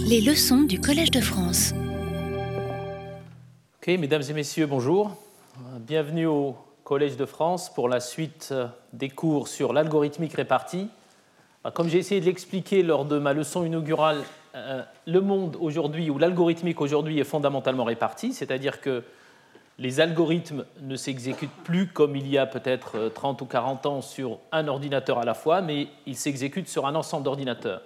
Les leçons du Collège de France. Ok, mesdames et messieurs, bonjour. Bienvenue au Collège de France pour la suite des cours sur l'algorithmique répartie. Comme j'ai essayé de l'expliquer lors de ma leçon inaugurale, euh, le monde aujourd'hui, ou l'algorithmique aujourd'hui, est fondamentalement réparti, c'est-à-dire que les algorithmes ne s'exécutent plus comme il y a peut-être 30 euh, ou 40 ans sur un ordinateur à la fois, mais ils s'exécutent sur un ensemble d'ordinateurs.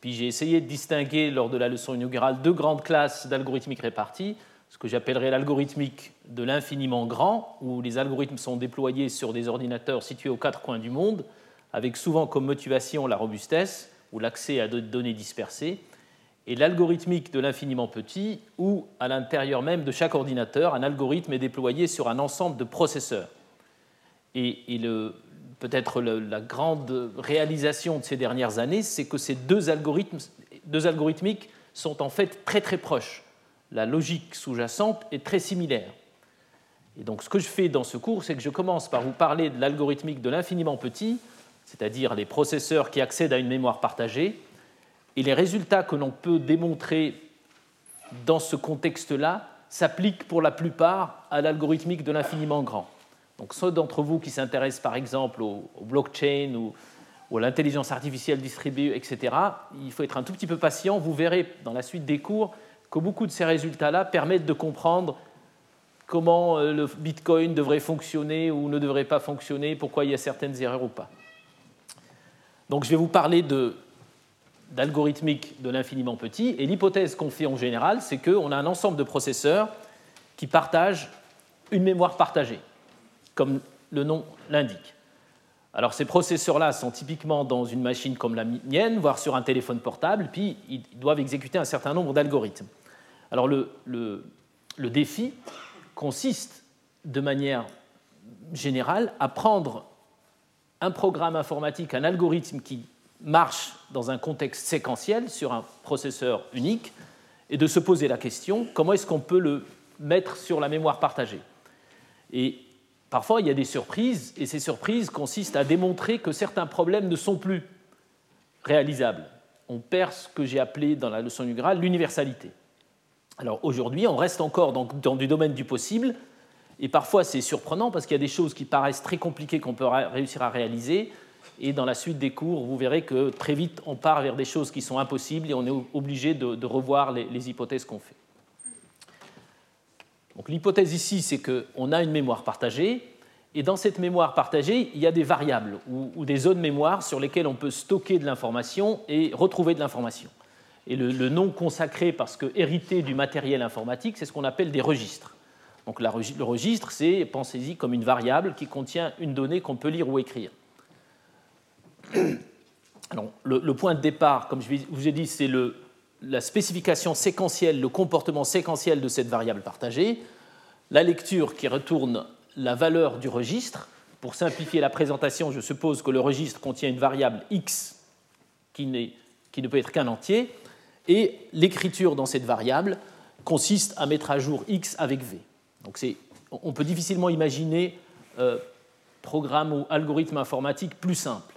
Puis j'ai essayé de distinguer lors de la leçon inaugurale deux grandes classes d'algorithmique répartie, ce que j'appellerais l'algorithmique de l'infiniment grand, où les algorithmes sont déployés sur des ordinateurs situés aux quatre coins du monde, avec souvent comme motivation la robustesse ou l'accès à des données dispersées, et l'algorithmique de l'infiniment petit, où à l'intérieur même de chaque ordinateur, un algorithme est déployé sur un ensemble de processeurs. Et, peut-être la grande réalisation de ces dernières années, c'est que ces deux, algorithmes, algorithmiques sont en fait très très proches. La logique sous-jacente est très similaire. Et donc ce que je fais dans ce cours, c'est que je commence par vous parler de l'algorithmique de l'infiniment petit, c'est-à-dire les processeurs qui accèdent à une mémoire partagée, et les résultats que l'on peut démontrer dans ce contexte-là s'appliquent pour la plupart à l'algorithmique de l'infiniment grand. Donc ceux d'entre vous qui s'intéressent par exemple au, blockchain ou, à l'intelligence artificielle distribuée, etc., il faut être un tout petit peu patient. Vous verrez dans la suite des cours que beaucoup de ces résultats-là permettent de comprendre comment euh, le Bitcoin devrait fonctionner ou ne devrait pas fonctionner, pourquoi il y a certaines erreurs ou pas. Donc je vais vous parler de d'algorithmique de l'infiniment petit. Et l'hypothèse qu'on fait en général, c'est qu'on a un ensemble de processeurs qui partagent une mémoire partagée, comme le nom l'indique. Alors ces processeurs-là sont typiquement dans une machine comme la mienne, voire sur un téléphone portable, puis ils doivent exécuter un certain nombre d'algorithmes. Alors le, défi consiste de manière générale à prendre un programme informatique, un algorithme qui marche dans un contexte séquentiel sur un processeur unique et de se poser la question comment est-ce qu'on peut le mettre sur la mémoire partagée? Parfois, il y a des surprises, et ces surprises consistent à démontrer que certains problèmes ne sont plus réalisables. On perd ce que j'ai appelé dans la leçon du Graal l'universalité. Alors aujourd'hui, on reste encore dans, du domaine du possible, et parfois c'est surprenant parce qu'il y a des choses qui paraissent très compliquées qu'on peut réussir à réaliser, et dans la suite des cours, vous verrez que très vite, on part vers des choses qui sont impossibles et on est obligé de, revoir les, hypothèses qu'on fait. Donc l'hypothèse ici, c'est qu'on a une mémoire partagée, et dans cette mémoire partagée, il y a des variables ou, des zones mémoire sur lesquelles on peut stocker de l'information et retrouver de l'information. Et le, le, nom consacré, parce que hérité du matériel informatique, c'est ce qu'on appelle des registres. Donc le registre, c'est, pensez-y, comme une variable qui contient une donnée qu'on peut lire ou écrire. Alors, le, point de départ, comme je vous ai dit, c'est la spécification séquentielle, le comportement séquentiel de cette variable partagée, la lecture qui retourne la valeur du registre. Pour simplifier la présentation, je suppose que le registre contient une variable x qui, ne peut être qu'un entier, et l'écriture dans cette variable consiste à mettre à jour x avec v. Donc on peut difficilement imaginer euh, programme ou algorithme informatique plus simple.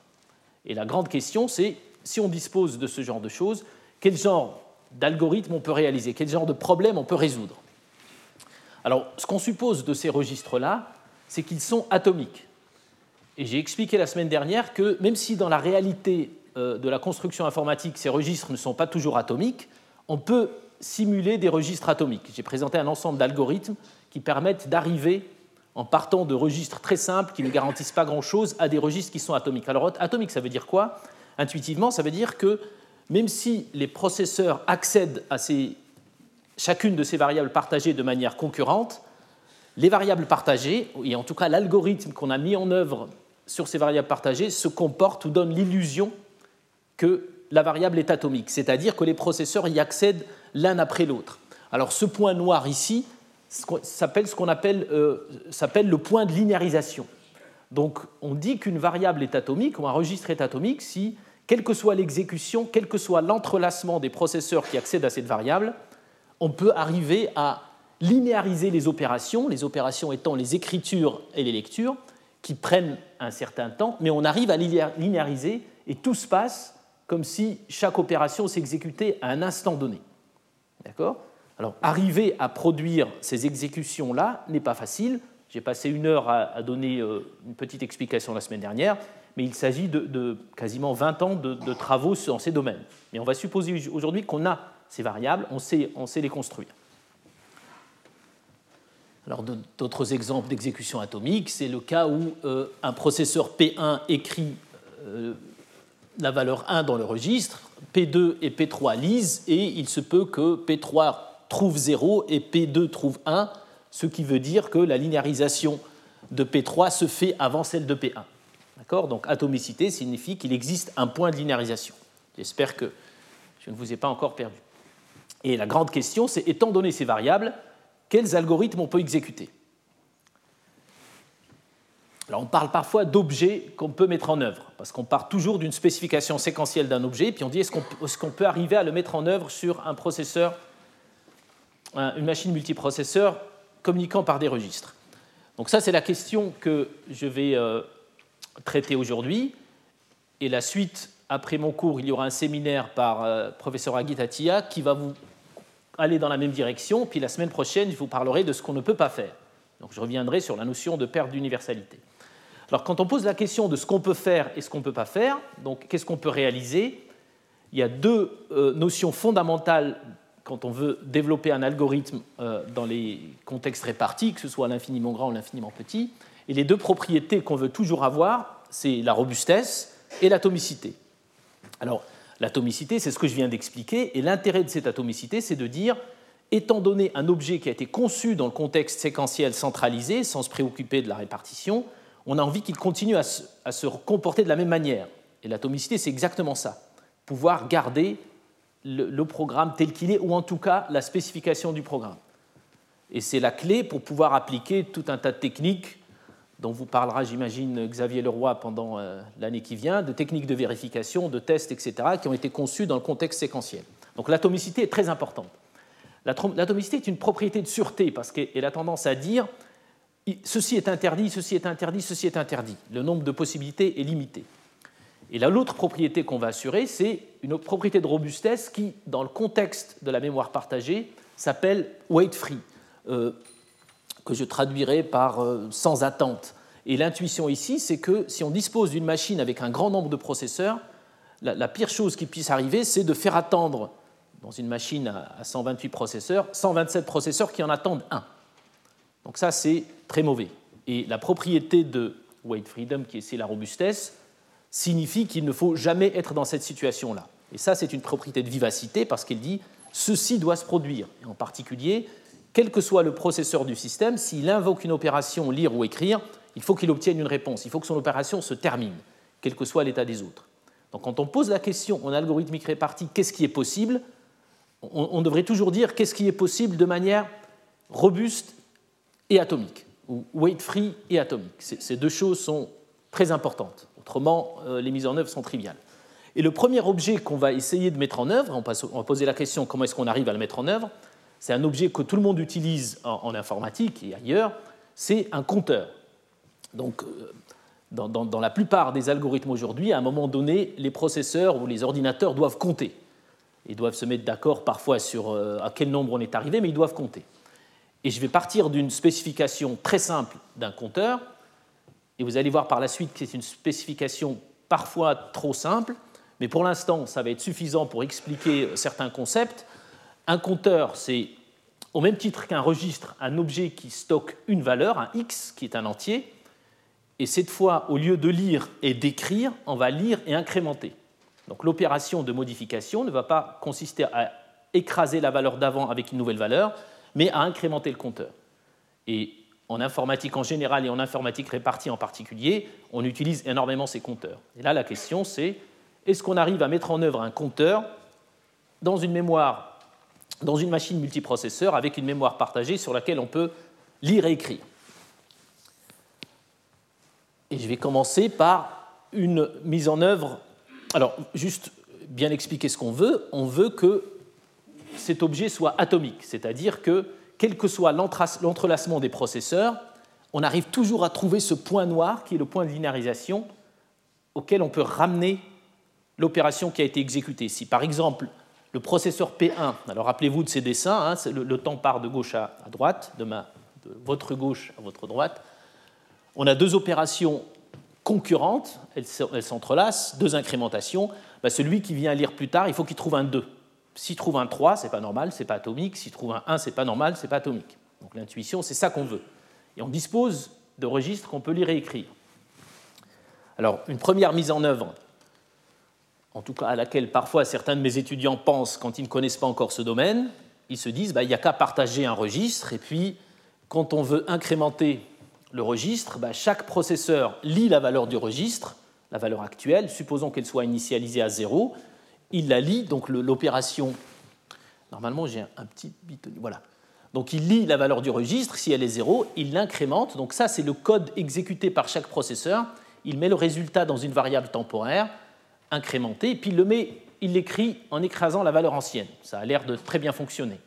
Et la grande question, c'est si on dispose de ce genre de choses, quel genre d'algorithme on peut réaliser, quel genre de problème on peut résoudre. Alors, ce qu'on suppose de ces registres-là, c'est qu'ils sont atomiques. Et j'ai expliqué la semaine dernière que même si dans la réalité euh, de la construction informatique, ces registres ne sont pas toujours atomiques, on peut simuler des registres atomiques. J'ai présenté un ensemble d'algorithmes qui permettent d'arriver en partant de registres très simples qui ne garantissent pas grand-chose à des registres qui sont atomiques. Alors atomique, ça veut dire quoi? Intuitivement, ça veut dire que même si les processeurs accèdent à chacune de ces variables partagées de manière concurrente, les variables partagées, et en tout cas l'algorithme qu'on a mis en œuvre sur ces variables partagées, se comporte ou donne l'illusion que la variable est atomique, c'est-à-dire que les processeurs y accèdent l'un après l'autre. Alors ce point noir ici, s'appelle ce qu'on appelle, euh, s'appelle le point de linéarisation. Donc on dit qu'une variable est atomique ou un registre est atomique si, quelle que soit l'exécution, quel que soit l'entrelacement des processeurs qui accèdent à cette variable, on peut arriver à linéariser les opérations, les opérations étant les écritures et les lectures, qui prennent un certain temps, mais on arrive à linéariser et tout se passe comme si chaque opération s'exécutait à un instant donné. D'accord? Alors, arriver à produire ces exécutions-là n'est pas facile. J'ai passé une heure à, donner euh, une petite explication la semaine dernière, mais il s'agit de, quasiment 20 ans de, travaux dans ces domaines. Mais on va supposer aujourd'hui qu'on a ces variables, on sait, les construire. Alors d'autres exemples d'exécution atomique, c'est le cas où euh, un processeur P1 écrit euh, la valeur 1 dans le registre, P2 et P3 lisent, et il se peut que P3 trouve 0 et P2 trouve 1, ce qui veut dire que la linéarisation de P3 se fait avant celle de P1. D'accord? Donc atomicité signifie qu'il existe un point de linéarisation. J'espère que je ne vous ai pas encore perdu. Et la grande question, c'est étant donné ces variables, quels algorithmes on peut exécuter? Alors on parle parfois d'objets qu'on peut mettre en œuvre, parce qu'on part toujours d'une spécification séquentielle d'un objet, puis on dit est-ce qu'on peut arriver à le mettre en œuvre sur un processeur, une machine multiprocesseur communiquant par des registres? Donc ça c'est la question que je vais euh, traiter aujourd'hui, et la suite, après mon cours, il y aura un séminaire par euh, professeur Agitatia qui va vous aller dans la même direction, puis la semaine prochaine, je vous parlerai de ce qu'on ne peut pas faire. Donc je reviendrai sur la notion de perte d'universalité. Alors quand on pose la question de ce qu'on peut faire et ce qu'on ne peut pas faire, donc qu'est-ce qu'on peut réaliser, il y a deux euh, notions fondamentales quand on veut développer un algorithme euh, dans les contextes répartis, que ce soit l'infiniment grand ou l'infiniment petit. Et les deux propriétés qu'on veut toujours avoir, c'est la robustesse et l'atomicité. Alors, L'atomicité, c'est ce que je viens d'expliquer, et l'intérêt de cette atomicité, c'est de dire, étant donné un objet qui a été conçu dans le contexte séquentiel centralisé, sans se préoccuper de la répartition, on a envie qu'il continue à se, comporter de la même manière. Et l'atomicité, c'est exactement ça. Pouvoir garder le programme tel qu'il est, ou en tout cas la spécification du programme. Et c'est la clé pour pouvoir appliquer tout un tas de techniques dont vous parlera, j'imagine, Xavier Leroy pendant euh, l'année qui vient, de techniques de vérification, de tests, etc., qui ont été conçus dans le contexte séquentiel. Donc l'atomicité est très importante. L'atomicité est une propriété de sûreté parce qu'elle a tendance à dire ceci est interdit, ceci est interdit, ceci est interdit. Le nombre de possibilités est limité. Et l'autre propriété qu'on va assurer, c'est une propriété de robustesse qui, dans le contexte de la mémoire partagée, s'appelle weight free. Euh, que je traduirai par euh, sans attente. Et l'intuition ici, c'est que si on dispose d'une machine avec un grand nombre de processeurs, la, pire chose qui puisse arriver, c'est de faire attendre dans une machine à 128 processeurs, 127 processeurs qui en attendent un. Donc ça, c'est très mauvais. Et la propriété de weight freedom, qui est la robustesse, signifie qu'il ne faut jamais être dans cette situation-là. Et ça, c'est une propriété de vivacité parce qu'elle dit ceci doit se produire. Et en particulier, quel que soit le processeur du système, s'il invoque une opération lire ou écrire, il faut qu'il obtienne une réponse, il faut que son opération se termine, quel que soit l'état des autres. Donc quand on pose la question en algorithmique répartie, qu'est-ce qui est possible, on, devrait toujours dire qu'est-ce qui est possible de manière robuste et atomique, ou weight-free et atomique. Ces deux choses sont très importantes. Autrement, euh, les mises en œuvre sont triviales. Et le premier objet qu'on va essayer de mettre en œuvre, on va poser la question comment est-ce qu'on arrive à le mettre en œuvre, c'est un objet que tout le monde utilise en, informatique et ailleurs, c'est un compteur. Donc, euh, dans, la plupart des algorithmes aujourd'hui, à un moment donné, les processeurs ou les ordinateurs doivent compter. Ils doivent se mettre d'accord parfois sur euh, à quel nombre on est arrivé, mais ils doivent compter. Et je vais partir d'une spécification très simple d'un compteur, et vous allez voir par la suite que c'est une spécification parfois trop simple, mais pour l'instant, ça va être suffisant pour expliquer certains concepts. Un compteur, c'est au même titre qu'un registre, un objet qui stocke une valeur, un x, qui est un entier. Et cette fois, au lieu de lire et d'écrire, on va lire et incrémenter. Donc l'opération de modification ne va pas consister à écraser la valeur d'avant avec une nouvelle valeur, mais à incrémenter le compteur. Et en informatique en général et en informatique répartie en particulier, on utilise énormément ces compteurs. Et là, la question, c'est est-ce qu'on arrive à mettre en œuvre un compteur dans une mémoire dans une machine multiprocesseur avec une mémoire partagée sur laquelle on peut lire et écrire. Et je vais commencer par une mise en œuvre. Alors, juste bien expliquer ce qu'on veut. On veut que cet objet soit atomique, c'est-à-dire que, quel que soit l'entrelacement des processeurs, on arrive toujours à trouver ce point noir qui est le point de linéarisation auquel on peut ramener l'opération qui a été exécutée. Si par exemple le processeur P1, alors rappelez-vous de ces dessins, hein, le, temps part de gauche à, droite, de, ma, votre gauche à votre droite, on a deux opérations concurrentes, elles s'entrelacent, deux incrémentations. Bah, celui qui vient lire plus tard, il faut qu'il trouve un 2. S'il trouve un 3, c'est pas normal, c'est pas atomique. S'il trouve un 1, c'est pas normal, c'est pas atomique. Donc l'intuition, c'est ça qu'on veut. Et on dispose de registres qu'on peut lire et écrire. Alors, une première mise en œuvre, en tout cas à laquelle parfois certains de mes étudiants pensent quand ils ne connaissent pas encore ce domaine, ils se disent, bah, il n'y a qu'à partager un registre, et puis quand on veut incrémenter le registre, bah, chaque processeur lit la valeur du registre, la valeur actuelle, supposons qu'elle soit initialisée à 0, il la lit, donc l'opération, normalement j'ai un petit bit, voilà. Donc il lit la valeur du registre, si elle est 0, il l'incrémente, donc ça c'est le code exécuté par chaque processeur, il met le résultat dans une variable temporaire incrémentée, et puis il l'écrit en écrasant la valeur ancienne. Ça a l'air de très bien fonctionner.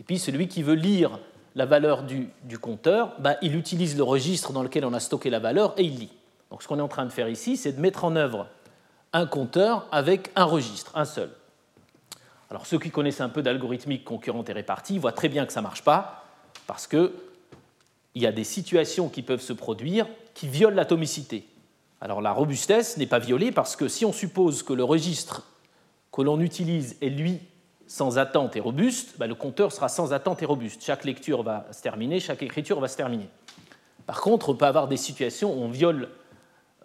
Et puis celui qui veut lire la valeur du, compteur, bah, il utilise le registre dans lequel on a stocké la valeur et il lit. Donc ce qu'on est en train de faire ici, c'est de mettre en œuvre un compteur avec un registre, un seul. Alors ceux qui connaissent un peu d'algorithmique concurrente et répartie voient très bien que ça ne marche pas, parce qu'il y a des situations qui peuvent se produire qui violent l'atomicité. Alors la robustesse n'est pas violée parce que si on suppose que le registre que l'on utilise est lui sans attente et robuste, bah, le compteur sera sans attente et robuste. Chaque lecture va se terminer, chaque écriture va se terminer. Par contre, on peut avoir des situations où on viole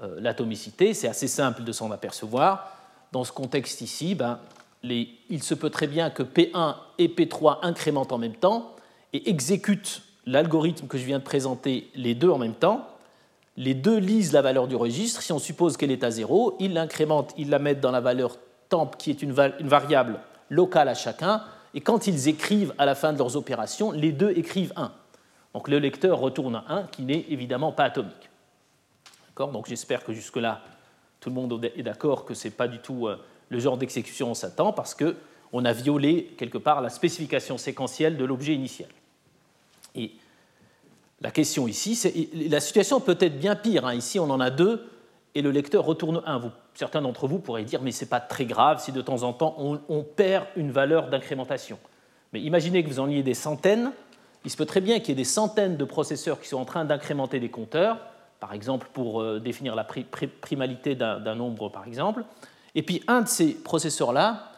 euh, l'atomicité, c'est assez simple de s'en apercevoir. Dans ce contexte ici, ben, il se peut très bien que P1 et P3 incrémentent en même temps et exécutent l'algorithme que je viens de présenter les deux en même temps. Les deux lisent la valeur du registre. Si on suppose qu'elle est à 0, ils l'incrémentent, ils la mettent dans la valeur temp qui est une variable locale à chacun, et quand ils écrivent à la fin de leurs opérations, les deux écrivent 1. Donc le lecteur retourne 1, qui n'est évidemment pas atomique. Donc j'espère que jusque-là, tout le monde est d'accord que ce n'est pas du tout euh, le genre d'exécution on s'attend, parce qu'on a violé quelque part la spécification séquentielle de l'objet initial. Et la question ici, c'est la situation peut être bien pire. Hein. Ici, on en a deux et le lecteur retourne 1. certains d'entre vous pourraient dire, mais ce n'est pas très grave si de temps en temps on, perd une valeur d'incrémentation. Mais imaginez que vous en ayez des centaines. Il se peut très bien qu'il y ait des centaines de processeurs qui sont en train d'incrémenter des compteurs, par exemple pour euh, définir la primalité d'un nombre, par exemple. Et puis un de ces processeurs-là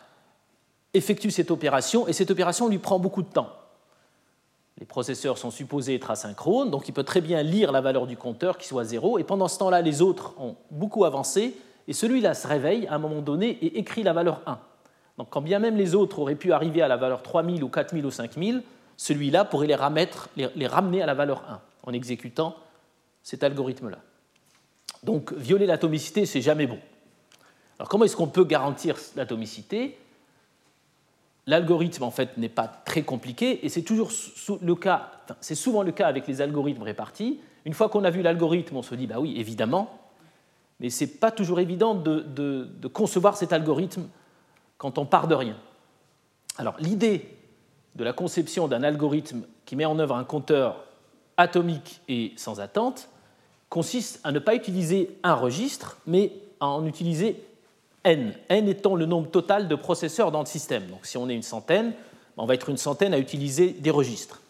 effectue cette opération, et cette opération lui prend beaucoup de temps. Les processeurs sont supposés être asynchrones, donc il peut très bien lire la valeur du compteur qui soit 0, et pendant ce temps-là, les autres ont beaucoup avancé, et celui-là se réveille à un moment donné et écrit la valeur 1. Donc quand bien même les autres auraient pu arriver à la valeur 3000 ou 4000 ou 5000, celui-là pourrait les, les ramener à la valeur 1 en exécutant cet algorithme-là. Donc violer l'atomicité, c'est jamais bon. Alors comment est-ce qu'on peut garantir l'atomicité? L'algorithme en fait n'est pas très compliqué et c'est toujours le cas, c'est souvent le cas avec les algorithmes répartis. Une fois qu'on a vu l'algorithme, on se dit bah oui évidemment, mais ce n'est pas toujours évident de, concevoir cet algorithme quand on part de rien. Alors l'idée de la conception d'un algorithme qui met en œuvre un compteur atomique et sans attente consiste à ne pas utiliser un registre, mais à en utiliser n, étant le nombre total de processeurs dans le système. Donc si on est une centaine, on va être une centaine à utiliser des registres.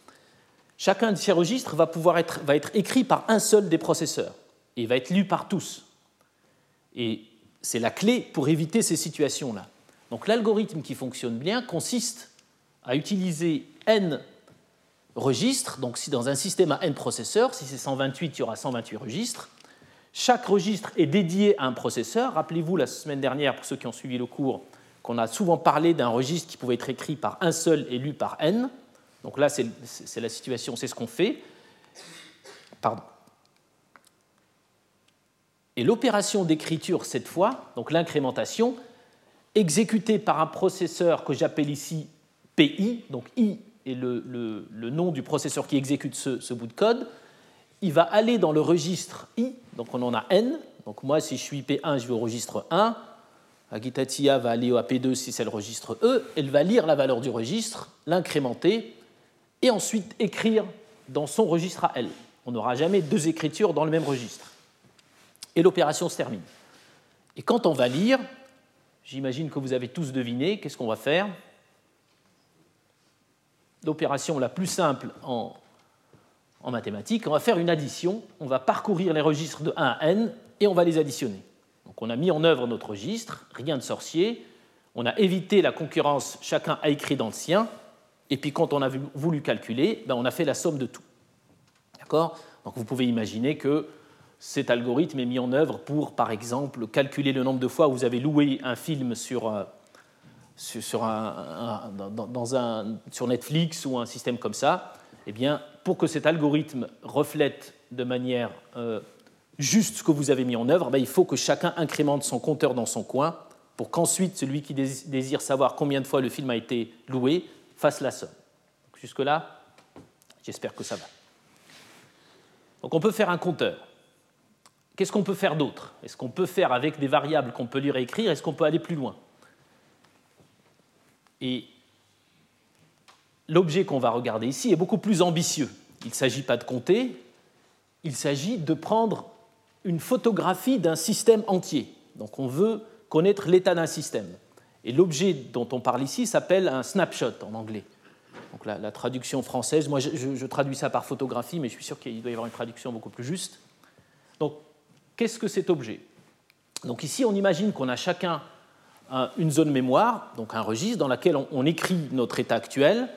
Chacun de ces registres va être, va être écrit par un seul des processeurs et va être lu par tous. Et c'est la clé pour éviter ces situations-là. Donc l'algorithme qui fonctionne bien consiste à utiliser n registres. Donc si dans un système à n processeurs, si c'est 128, il y aura 128 registres. Chaque registre est dédié à un processeur. Rappelez-vous la semaine dernière, pour ceux qui ont suivi le cours, qu'on a souvent parlé d'un registre qui pouvait être écrit par un seul et lu par n. Donc là, c'est la situation, c'est ce qu'on fait. Pardon. Et l'opération d'écriture, cette fois, donc l'incrémentation, exécutée par un processeur que j'appelle ici PI, donc I est le, nom du processeur qui exécute ce bout de code, il va aller dans le registre I, donc on en a n. Donc moi, si je suis P1, je vais au registre 1. Agitatia va aller au P2 si c'est le registre E. Elle va lire la valeur du registre, l'incrémenter, et ensuite écrire dans son registre à elle. On n'aura jamais deux écritures dans le même registre. Et l'opération se termine. Et quand on va lire, J'imagine que vous avez tous deviné. Qu'est-ce qu'on va faire? L'opération la plus simple en, en mathématiques, on va faire une addition. On va parcourir les registres de 1 à n et on va les additionner. Donc on a mis en œuvre notre registre, rien de sorcier. On a évité la concurrence, chacun a écrit dans le sien. Et puis quand on a voulu calculer, ben on a fait la somme de tout. D'accord? Donc vous pouvez imaginer que cet algorithme est mis en œuvre pour, par exemple, calculer le nombre de fois où vous avez loué un film sur, Netflix ou un système comme ça. Eh bien, pour que cet algorithme reflète de manière euh, juste ce que vous avez mis en œuvre, ben, il faut que chacun incrémente son compteur dans son coin pour qu'ensuite celui qui désire savoir combien de fois le film a été loué fasse la somme. Jusque-là, j'espère que ça va. Donc on peut faire un compteur. Qu'est-ce qu'on peut faire d'autre? Est-ce qu'on peut faire avec des variables qu'on peut lire et écrire? Est-ce qu'on peut aller plus loin? L'objet qu'on va regarder ici est beaucoup plus ambitieux. Il ne s'agit pas de compter, il s'agit de prendre une photographie d'un système entier. Donc on veut connaître l'état d'un système. Et l'objet dont on parle ici s'appelle un snapshot en anglais. Donc la, traduction française, moi je, traduis ça par photographie, mais je suis sûr qu'il doit y avoir une traduction beaucoup plus juste. Donc qu'est-ce que cet objet? Donc ici on imagine qu'on a chacun une zone mémoire, donc un registre dans lequel on, écrit notre état actuel.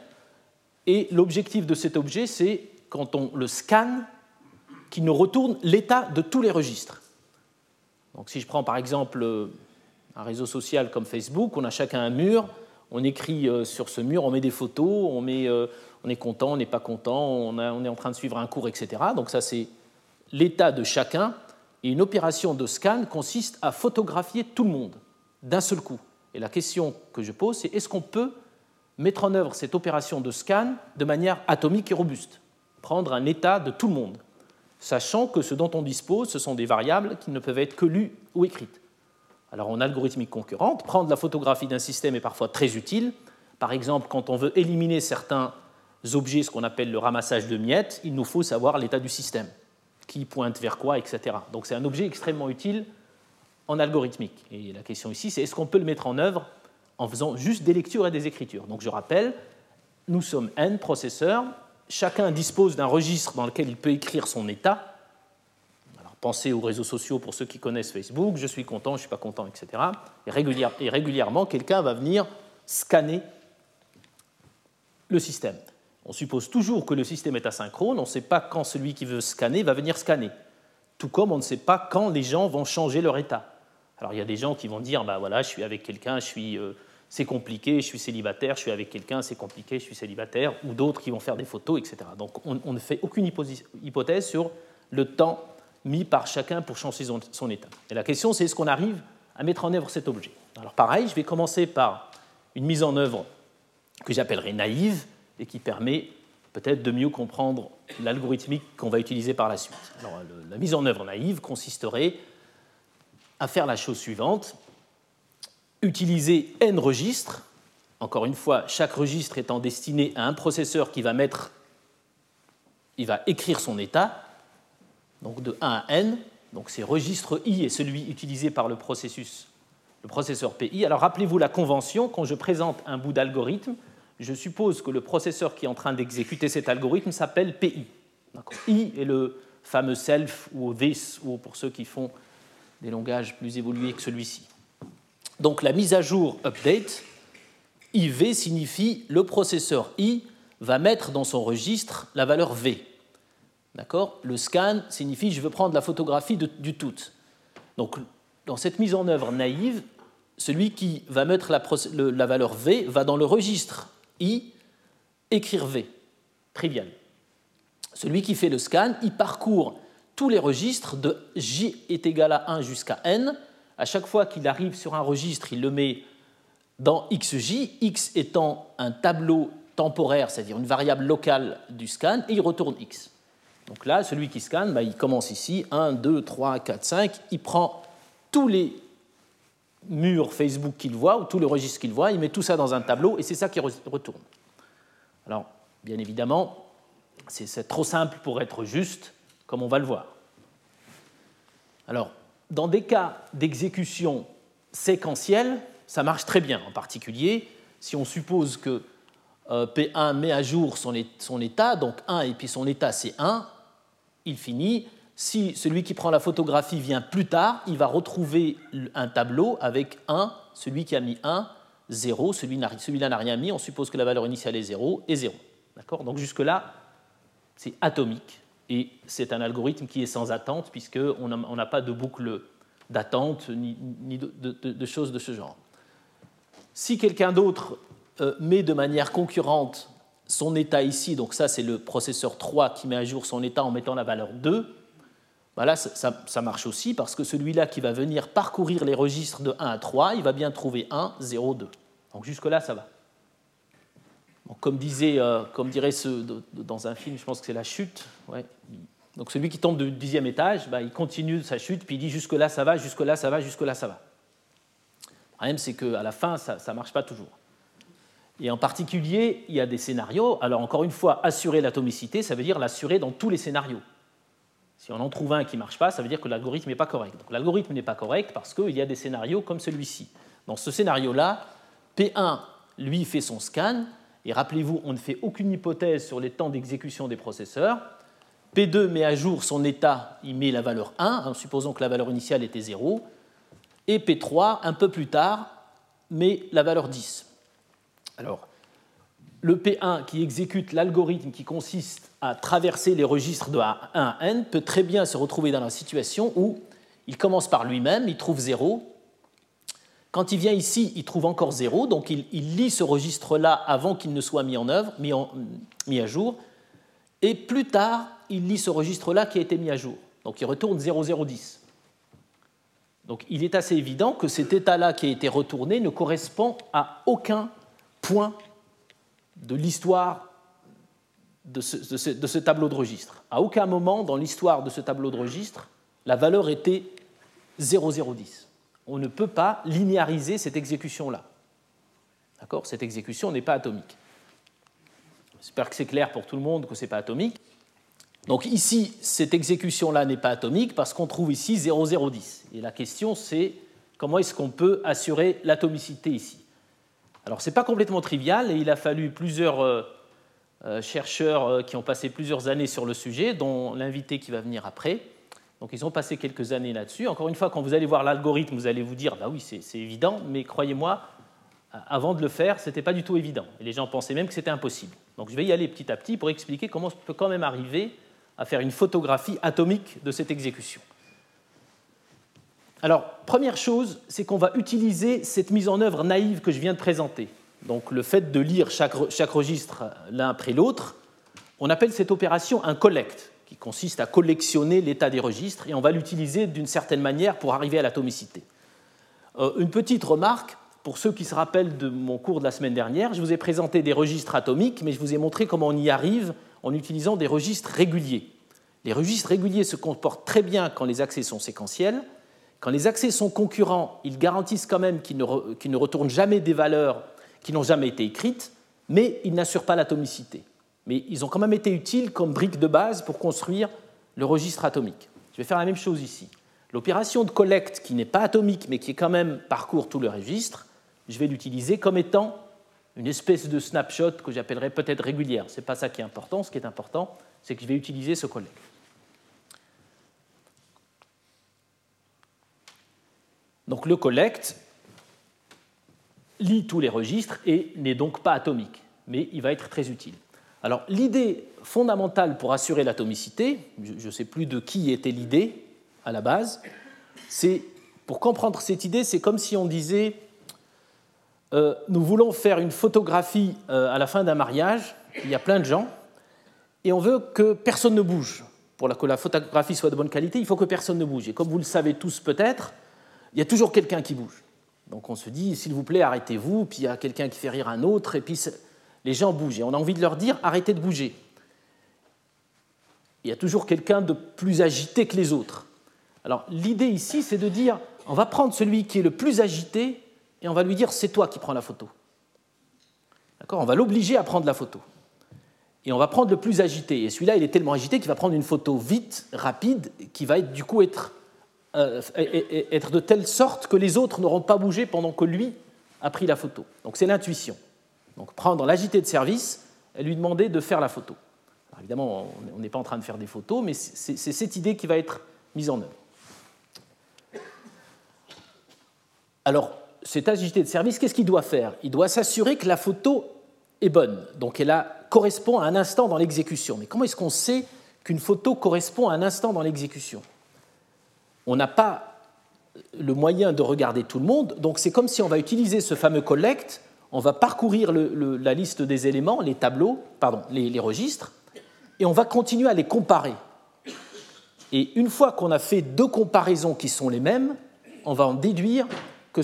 Et l'objectif de cet objet, c'est quand on le scanne, qu'il nous retourne l'état de tous les registres. Donc si je prends par exemple un réseau social comme Facebook, on a chacun un mur, on écrit euh, sur ce mur, on met des photos, on, euh, est content, on n'est pas content, on, on, est en train de suivre un cours, etc. Donc ça, c'est l'état de chacun. Et une opération de scan consiste à photographier tout le monde d'un seul coup. Et la question que je pose, c'est est-ce qu'on peut mettre en œuvre cette opération de scan de manière atomique et robuste Prendre un état de tout le monde, sachant que ce dont on dispose, ce sont des variables qui ne peuvent être que lues ou écrites. Alors en algorithmique concurrente, prendre la photographie d'un système est parfois très utile. Par exemple, quand on veut éliminer certains objets, ce qu'on appelle le ramassage de miettes, il nous faut savoir l'état du système, qui pointe vers quoi, etc. Donc c'est un objet extrêmement utile en algorithmique. Et la question ici, c'est est-ce qu'on peut le mettre en œuvre en faisant juste des lectures et des écritures Donc je rappelle, nous sommes n processeurs, chacun dispose d'un registre dans lequel il peut écrire son état, Pensez aux réseaux sociaux pour ceux qui connaissent Facebook, je suis content, je ne suis pas content, etc. Et, régulièrement, quelqu'un va venir scanner le système. On suppose toujours que le système est asynchrone, on ne sait pas quand celui qui veut scanner va venir scanner. Tout comme on ne sait pas quand les gens vont changer leur état. Alors il y a des gens qui vont dire, bah voilà, je suis avec quelqu'un, je suis, euh, c'est compliqué, je suis célibataire, je suis avec quelqu'un, c'est compliqué, je suis célibataire, ou d'autres qui vont faire des photos, etc. Donc on, ne fait aucune hypothèse sur le temps mis par chacun pour changer son, état. Et la question, c'est est-ce qu'on arrive à mettre en œuvre cet objet? Alors pareil, je vais commencer par une mise en œuvre que j'appellerai naïve et qui permet peut-être de mieux comprendre l'algorithmique qu'on va utiliser par la suite. Alors, la mise en œuvre naïve consisterait à faire la chose suivante utiliser n registres. Encore une fois, chaque registre étant destiné à un processeur qui va mettre, il va écrire son état, donc de 1 à n. Donc c'est registre i est celui utilisé par le processus, le processeur PI. Alors rappelez-vous la convention, quand je présente un bout d'algorithme, je suppose que le processeur qui est en train d'exécuter cet algorithme s'appelle PI. I est le fameux self ou this, ou pour ceux qui font des langages plus évolués que celui-ci. Donc la mise à jour update, IV signifie le processeur I va mettre dans son registre la valeur V. D'accord? Le scan signifie je veux prendre la photographie du tout. Donc, dans cette mise en œuvre naïve, celui qui va mettre la, valeur V va dans le registre I écrire V. Trivial. Celui qui fait le scan, il parcourt tous les registres de J est égal à 1 jusqu'à N. À chaque fois qu'il arrive sur un registre, il le met dans XJ, X étant un tableau temporaire, c'est-à-dire une variable locale du scan, et il retourne X. Donc là, celui qui scanne, bah, il commence ici, 1, 2, 3, 4, 5, il prend tous les murs Facebook qu'il voit, ou tous les registres qu'il voit, il met tout ça dans un tableau, et c'est ça qui retourne. Alors, bien évidemment, c'est trop simple pour être juste, comme on va le voir. Alors, dans des cas d'exécution séquentielle, ça marche très bien. En particulier, si on suppose que euh, P1 met à jour son, état, donc 1 et puis son état c'est 1, il finit. Si celui qui prend la photographie vient plus tard, il va retrouver un tableau avec 1, celui qui a mis 1, 0, celui-là n'a rien mis, on suppose que la valeur initiale est 0 et 0. D'accord? Donc jusque-là, c'est atomique et c'est un algorithme qui est sans attente puisqu'on n'a pas de boucle d'attente ni, de, choses de ce genre. Si quelqu'un d'autre euh, met de manière concurrente son état ici, donc ça c'est le processeur 3 qui met à jour son état en mettant la valeur 2, voilà, ça, ça marche aussi parce que celui-là qui va venir parcourir les registres de 1 à 3, il va bien trouver 1, 0, 2. Donc jusque-là, ça va comme, disait, euh, comme dirait ce, dans un film, je pense que c'est la chute. Donc celui qui tombe du dixième étage, bah, il continue sa chute, puis il dit jusque-là ça va, jusque-là ça va, jusque-là ça va. Le problème, c'est qu'à la fin, ça ne marche pas toujours. Et en particulier, il y a des scénarios. Alors encore une fois, assurer l'atomicité, ça veut dire l'assurer dans tous les scénarios. Si on en trouve un qui ne marche pas, ça veut dire que l'algorithme n'est pas correct. Donc l'algorithme n'est pas correct parce qu'il y a des scénarios comme celui-ci. Dans ce scénario-là, P1, lui, fait son scan, et rappelez-vous, on ne fait aucune hypothèse sur les temps d'exécution des processeurs. P2 met à jour son état, il met la valeur 1, en supposant que la valeur initiale était 0. Et P3, un peu plus tard, met la valeur 10. Alors, le P1 qui exécute l'algorithme qui consiste à traverser les registres de 1 à n peut très bien se retrouver dans la situation où il commence par lui-même, il trouve 0, quand il vient ici, il trouve encore 0, donc il, lit ce registre-là avant qu'il ne soit mis en œuvre, mis, à jour, et plus tard, il lit ce registre-là qui a été mis à jour. Donc il retourne 0010. Donc il est assez évident que cet état-là qui a été retourné ne correspond à aucun point de l'histoire de ce, de ce, tableau de registre. À aucun moment dans l'histoire de ce tableau de registre, la valeur était 0010 on ne peut pas linéariser cette exécution-là. D'accord? Cette exécution n'est pas atomique. J'espère que c'est clair pour tout le monde que ce n'est pas atomique. Donc ici, cette exécution-là n'est pas atomique parce qu'on trouve ici 0010. Et la question, c'est comment est-ce qu'on peut assurer l'atomicité ici? Alors, ce n'est pas complètement trivial et il a fallu plusieurs euh, euh, chercheurs euh, qui ont passé plusieurs années sur le sujet, dont l'invité qui va venir après. Donc ils ont passé quelques années là-dessus. Encore une fois, quand vous allez voir l'algorithme, vous allez vous dire, bah oui, c'est évident, mais croyez-moi, avant de le faire, ce n'était pas du tout évident. Et les gens pensaient même que c'était impossible. Donc je vais y aller petit à petit pour expliquer comment on peut quand même arriver à faire une photographie atomique de cette exécution. Alors, première chose, c'est qu'on va utiliser cette mise en œuvre naïve que je viens de présenter. Donc le fait de lire chaque, chaque registre l'un après l'autre, on appelle cette opération un collect qui consiste à collectionner l'état des registres, et on va l'utiliser d'une certaine manière pour arriver à l'atomicité. Euh, une petite remarque, pour ceux qui se rappellent de mon cours de la semaine dernière, je vous ai présenté des registres atomiques, mais je vous ai montré comment on y arrive en utilisant des registres réguliers. Les registres réguliers se comportent très bien quand les accès sont séquentiels. Quand les accès sont concurrents, ils garantissent quand même qu'ils ne, qu'ils ne retournent jamais des valeurs qui n'ont jamais été écrites, mais ils n'assurent pas l'atomicité mais ils ont quand même été utiles comme briques de base pour construire le registre atomique. Je vais faire la même chose ici. L'opération de collecte, qui n'est pas atomique, mais qui quand même parcourt tout le registre, je vais l'utiliser comme étant une espèce de snapshot que j'appellerais peut-être régulière. Ce n'est pas ça qui est important. Ce qui est important, c'est que je vais utiliser ce collect. Donc le collect lit tous les registres et n'est donc pas atomique, mais il va être très utile. Alors l'idée fondamentale pour assurer l'atomicité, je ne sais plus de qui était l'idée à la base, c'est pour comprendre cette idée, c'est comme si on disait euh, nous voulons faire une photographie euh, à la fin d'un mariage, il y a plein de gens, et on veut que personne ne bouge. Pour que la photographie soit de bonne qualité, il faut que personne ne bouge. Et comme vous le savez tous peut-être, il y a toujours quelqu'un qui bouge. Donc on se dit, s'il vous plaît, arrêtez-vous, puis il y a quelqu'un qui fait rire un autre, et puis les gens bougent. Et on a envie de leur dire arrêtez de bouger. Il y a toujours quelqu'un de plus agité que les autres. Alors l'idée ici, c'est de dire on va prendre celui qui est le plus agité et on va lui dire c'est toi qui prends la photo. On va l'obliger à prendre la photo. Et on va prendre le plus agité. Et celui-là, il est tellement agité qu'il va prendre une photo vite, rapide, qui va être, du coup être, euh, être de telle sorte que les autres n'auront pas bougé pendant que lui a pris la photo. Donc c'est l'intuition. Donc prendre l'agité de service et lui demander de faire la photo. évidemment, on n'est pas en train de faire des photos, mais c'est cette idée qui va être mise en œuvre. Alors, cet agité de service, qu'est-ce qu'il doit faire? Il doit s'assurer que la photo est bonne, donc elle correspond à un instant dans l'exécution. Mais comment est-ce qu'on sait qu'une photo correspond à un instant dans l'exécution? On n'a pas le moyen de regarder tout le monde, donc c'est comme si on va utiliser ce fameux collect, on va parcourir la liste des éléments, les tableaux, pardon, les, registres, et on va continuer à les comparer. Et une fois qu'on a fait deux comparaisons qui sont les mêmes, on va en déduire que,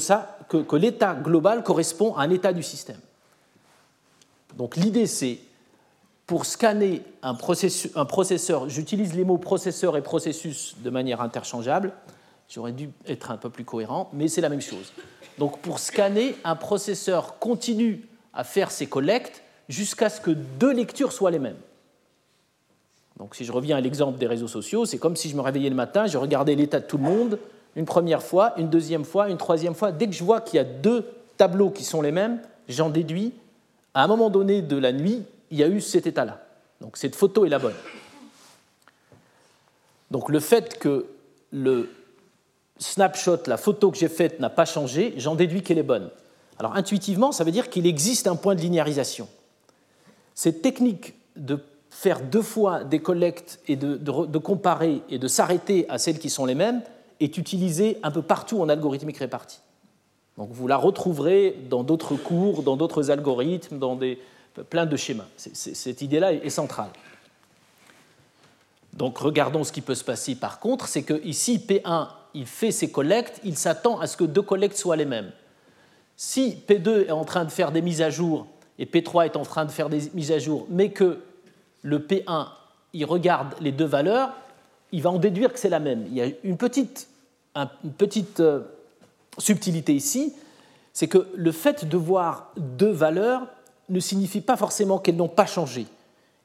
que, que l'état global correspond à un état du système. Donc l'idée, c'est pour scanner un processeur, j'utilise les mots processeur et processus de manière interchangeable, j'aurais dû être un peu plus cohérent, mais c'est la même chose. Donc pour scanner, un processeur continue à faire ses collectes jusqu'à ce que deux lectures soient les mêmes. Donc si je reviens à l'exemple des réseaux sociaux, c'est comme si je me réveillais le matin, je regardais l'état de tout le monde une première fois, une deuxième fois, une troisième fois. Dès que je vois qu'il y a deux tableaux qui sont les mêmes, j'en déduis, à un moment donné de la nuit, il y a eu cet état-là. Donc cette photo est la bonne. Donc le fait que le snapshot, la photo que j'ai faite n'a pas changé, j'en déduis qu'elle est bonne. Alors intuitivement, ça veut dire qu'il existe un point de linéarisation. Cette technique de faire deux fois des collectes et de, comparer et de s'arrêter à celles qui sont les mêmes est utilisée un peu partout en algorithmique répartie. Donc vous la retrouverez dans d'autres cours, dans d'autres algorithmes, dans des, plein de schémas. Cette idée-là est centrale. Donc regardons ce qui peut se passer par contre, c'est que ici P1 il fait ses collectes, il s'attend à ce que deux collectes soient les mêmes. Si P2 est en train de faire des mises à jour et P3 est en train de faire des mises à jour, mais que le P1 il regarde les deux valeurs, il va en déduire que c'est la même. Il y a une petite, une petite euh, subtilité ici, c'est que le fait de voir deux valeurs ne signifie pas forcément qu'elles n'ont pas changé.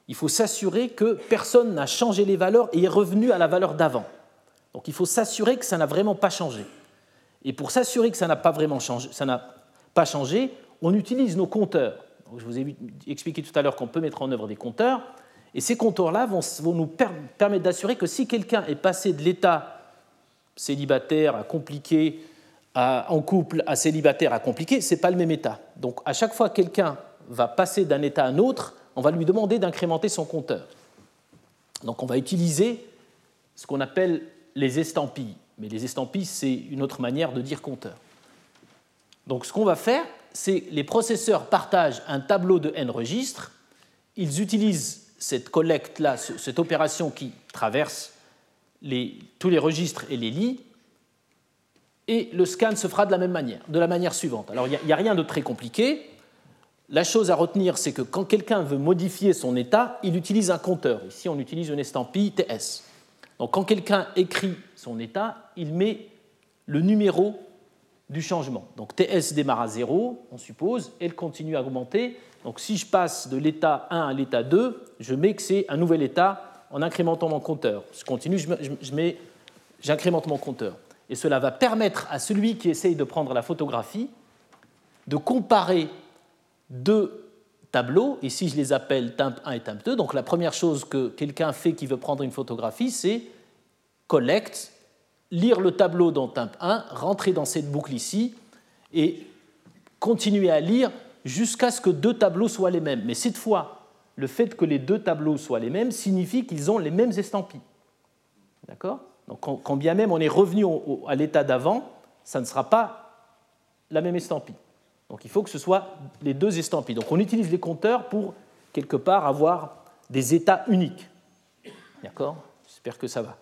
Il faut s'assurer que personne n'a changé les valeurs et est revenu à la valeur d'avant. Donc il faut s'assurer que ça n'a vraiment pas changé. Et pour s'assurer que ça n'a pas vraiment changé, ça n'a pas changé, on utilise nos compteurs. je vous ai expliqué tout à l'heure qu'on peut mettre en œuvre des compteurs, et ces compteurs-là vont, nous permettre d'assurer que si quelqu'un est passé de l'état célibataire à compliqué, en couple à célibataire à compliqué, ce n'est pas le même état. Donc à chaque fois que quelqu'un va passer d'un état à un autre, on va lui demander d'incrémenter son compteur. Donc on va utiliser ce qu'on appelle les estampilles. Mais les estampilles, c'est une autre manière de dire compteur. Donc ce qu'on va faire, c'est les processeurs partagent un tableau de n registres, ils utilisent cette collecte-là, cette opération qui traverse tous les registres et les lit, et le scan se fera de la même manière, de la manière suivante. Alors il n'y a, rien de très compliqué. La chose à retenir, c'est que quand quelqu'un veut modifier son état, il utilise un compteur. Ici, on utilise une estampille TS. Donc quand quelqu'un écrit son état, il met le numéro du changement. Donc TS démarre à 0, on suppose, elle continue à augmenter. Donc si je passe de l'état 1 à l'état 2, je mets que c'est un nouvel état en incrémentant mon compteur. Je continue, je mets, j'incrémente mon compteur. Et cela va permettre à celui qui essaye de prendre la photographie de comparer deux tableaux. Ici, je les appelle temp 1 et temp 2. Donc la première chose que quelqu'un fait qui veut prendre une photographie, c'est collecte, lire le tableau dans temp 1, rentrer dans cette boucle ici et continuer à lire jusqu'à ce que deux tableaux soient les mêmes. Mais cette fois, le fait que les deux tableaux soient les mêmes signifie qu'ils ont les mêmes estampilles. D'accord? Donc quand, bien même on est revenu à l'état d'avant, ça ne sera pas la même estampille. Donc il faut que ce soit les deux estampilles. Donc on utilise les compteurs pour quelque part avoir des états uniques. D'accord? J'espère que ça va.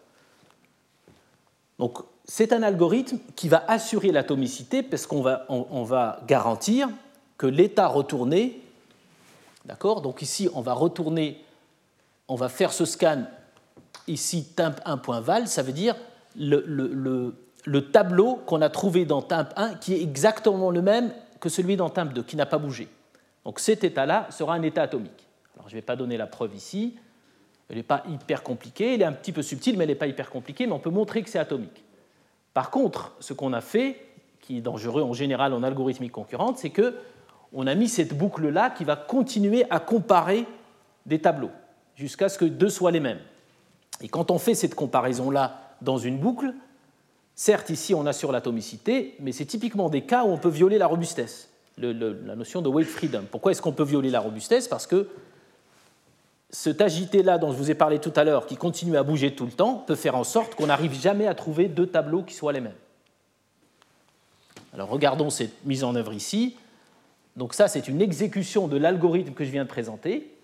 Donc c'est un algorithme qui va assurer l'atomicité parce qu'on va, on, va garantir que l'état retourné, d'accord? Donc ici on va retourner, on va faire ce scan ici temp1.val, ça veut dire le, le, le tableau qu'on a trouvé dans temp1 qui est exactement le même que celui dans timbre 2, qui n'a pas bougé. Donc cet état-là sera un état atomique. Alors je ne vais pas donner la preuve ici, elle n'est pas hyper compliquée, elle est un petit peu subtile, mais elle n'est pas hyper compliquée, mais on peut montrer que c'est atomique. Par contre, ce qu'on a fait, qui est dangereux en général en algorithmique concurrente, c'est que on a mis cette boucle-là qui va continuer à comparer des tableaux jusqu'à ce que deux soient les mêmes. Et quand on fait cette comparaison-là dans une boucle, certes ici on assure l'atomicité, mais c'est typiquement des cas où on peut violer la robustesse, la notion de weight freedom. Pourquoi est-ce qu'on peut violer la robustesse? Parce que cet agité-là dont je vous ai parlé tout à l'heure, qui continue à bouger tout le temps, peut faire en sorte qu'on n'arrive jamais à trouver deux tableaux qui soient les mêmes. Alors regardons cette mise en œuvre ici. Donc ça, c'est une exécution de l'algorithme que je viens de présenter.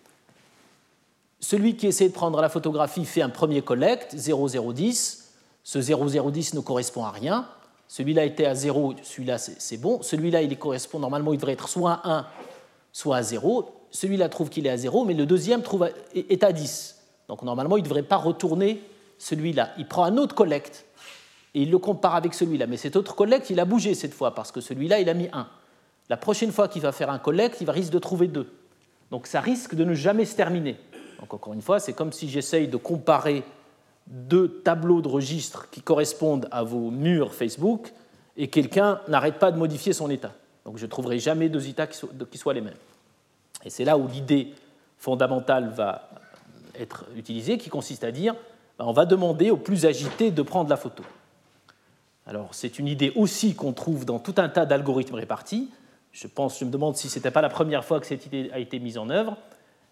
Celui qui essaie de prendre la photographie fait un premier collect, 0010. Ce 0010 ne correspond à rien. Celui-là était à 0, celui-là c'est bon. Celui-là, il correspond, normalement, il devrait être soit à 1, soit à 0 celui-là trouve qu'il est à 0, mais le deuxième trouve, est à 10. Donc normalement, il ne devrait pas retourner celui-là. Il prend un autre collecte et il le compare avec celui-là. Mais cet autre collecte, il a bougé cette fois parce que celui-là, il a mis 1. La prochaine fois qu'il va faire un collecte, il va risque de trouver 2. Donc ça risque de ne jamais se terminer. Donc encore une fois, c'est comme si j'essaye de comparer deux tableaux de registres qui correspondent à vos murs Facebook et quelqu'un n'arrête pas de modifier son état. Donc je ne trouverai jamais deux états qui soient les mêmes. Et c'est là où l'idée fondamentale va être utilisée, qui consiste à dire ben, on va demander au plus agité de prendre la photo. Alors c'est une idée aussi qu'on trouve dans tout un tas d'algorithmes répartis. Je pense, je me demande si ce n'était pas la première fois que cette idée a été mise en œuvre,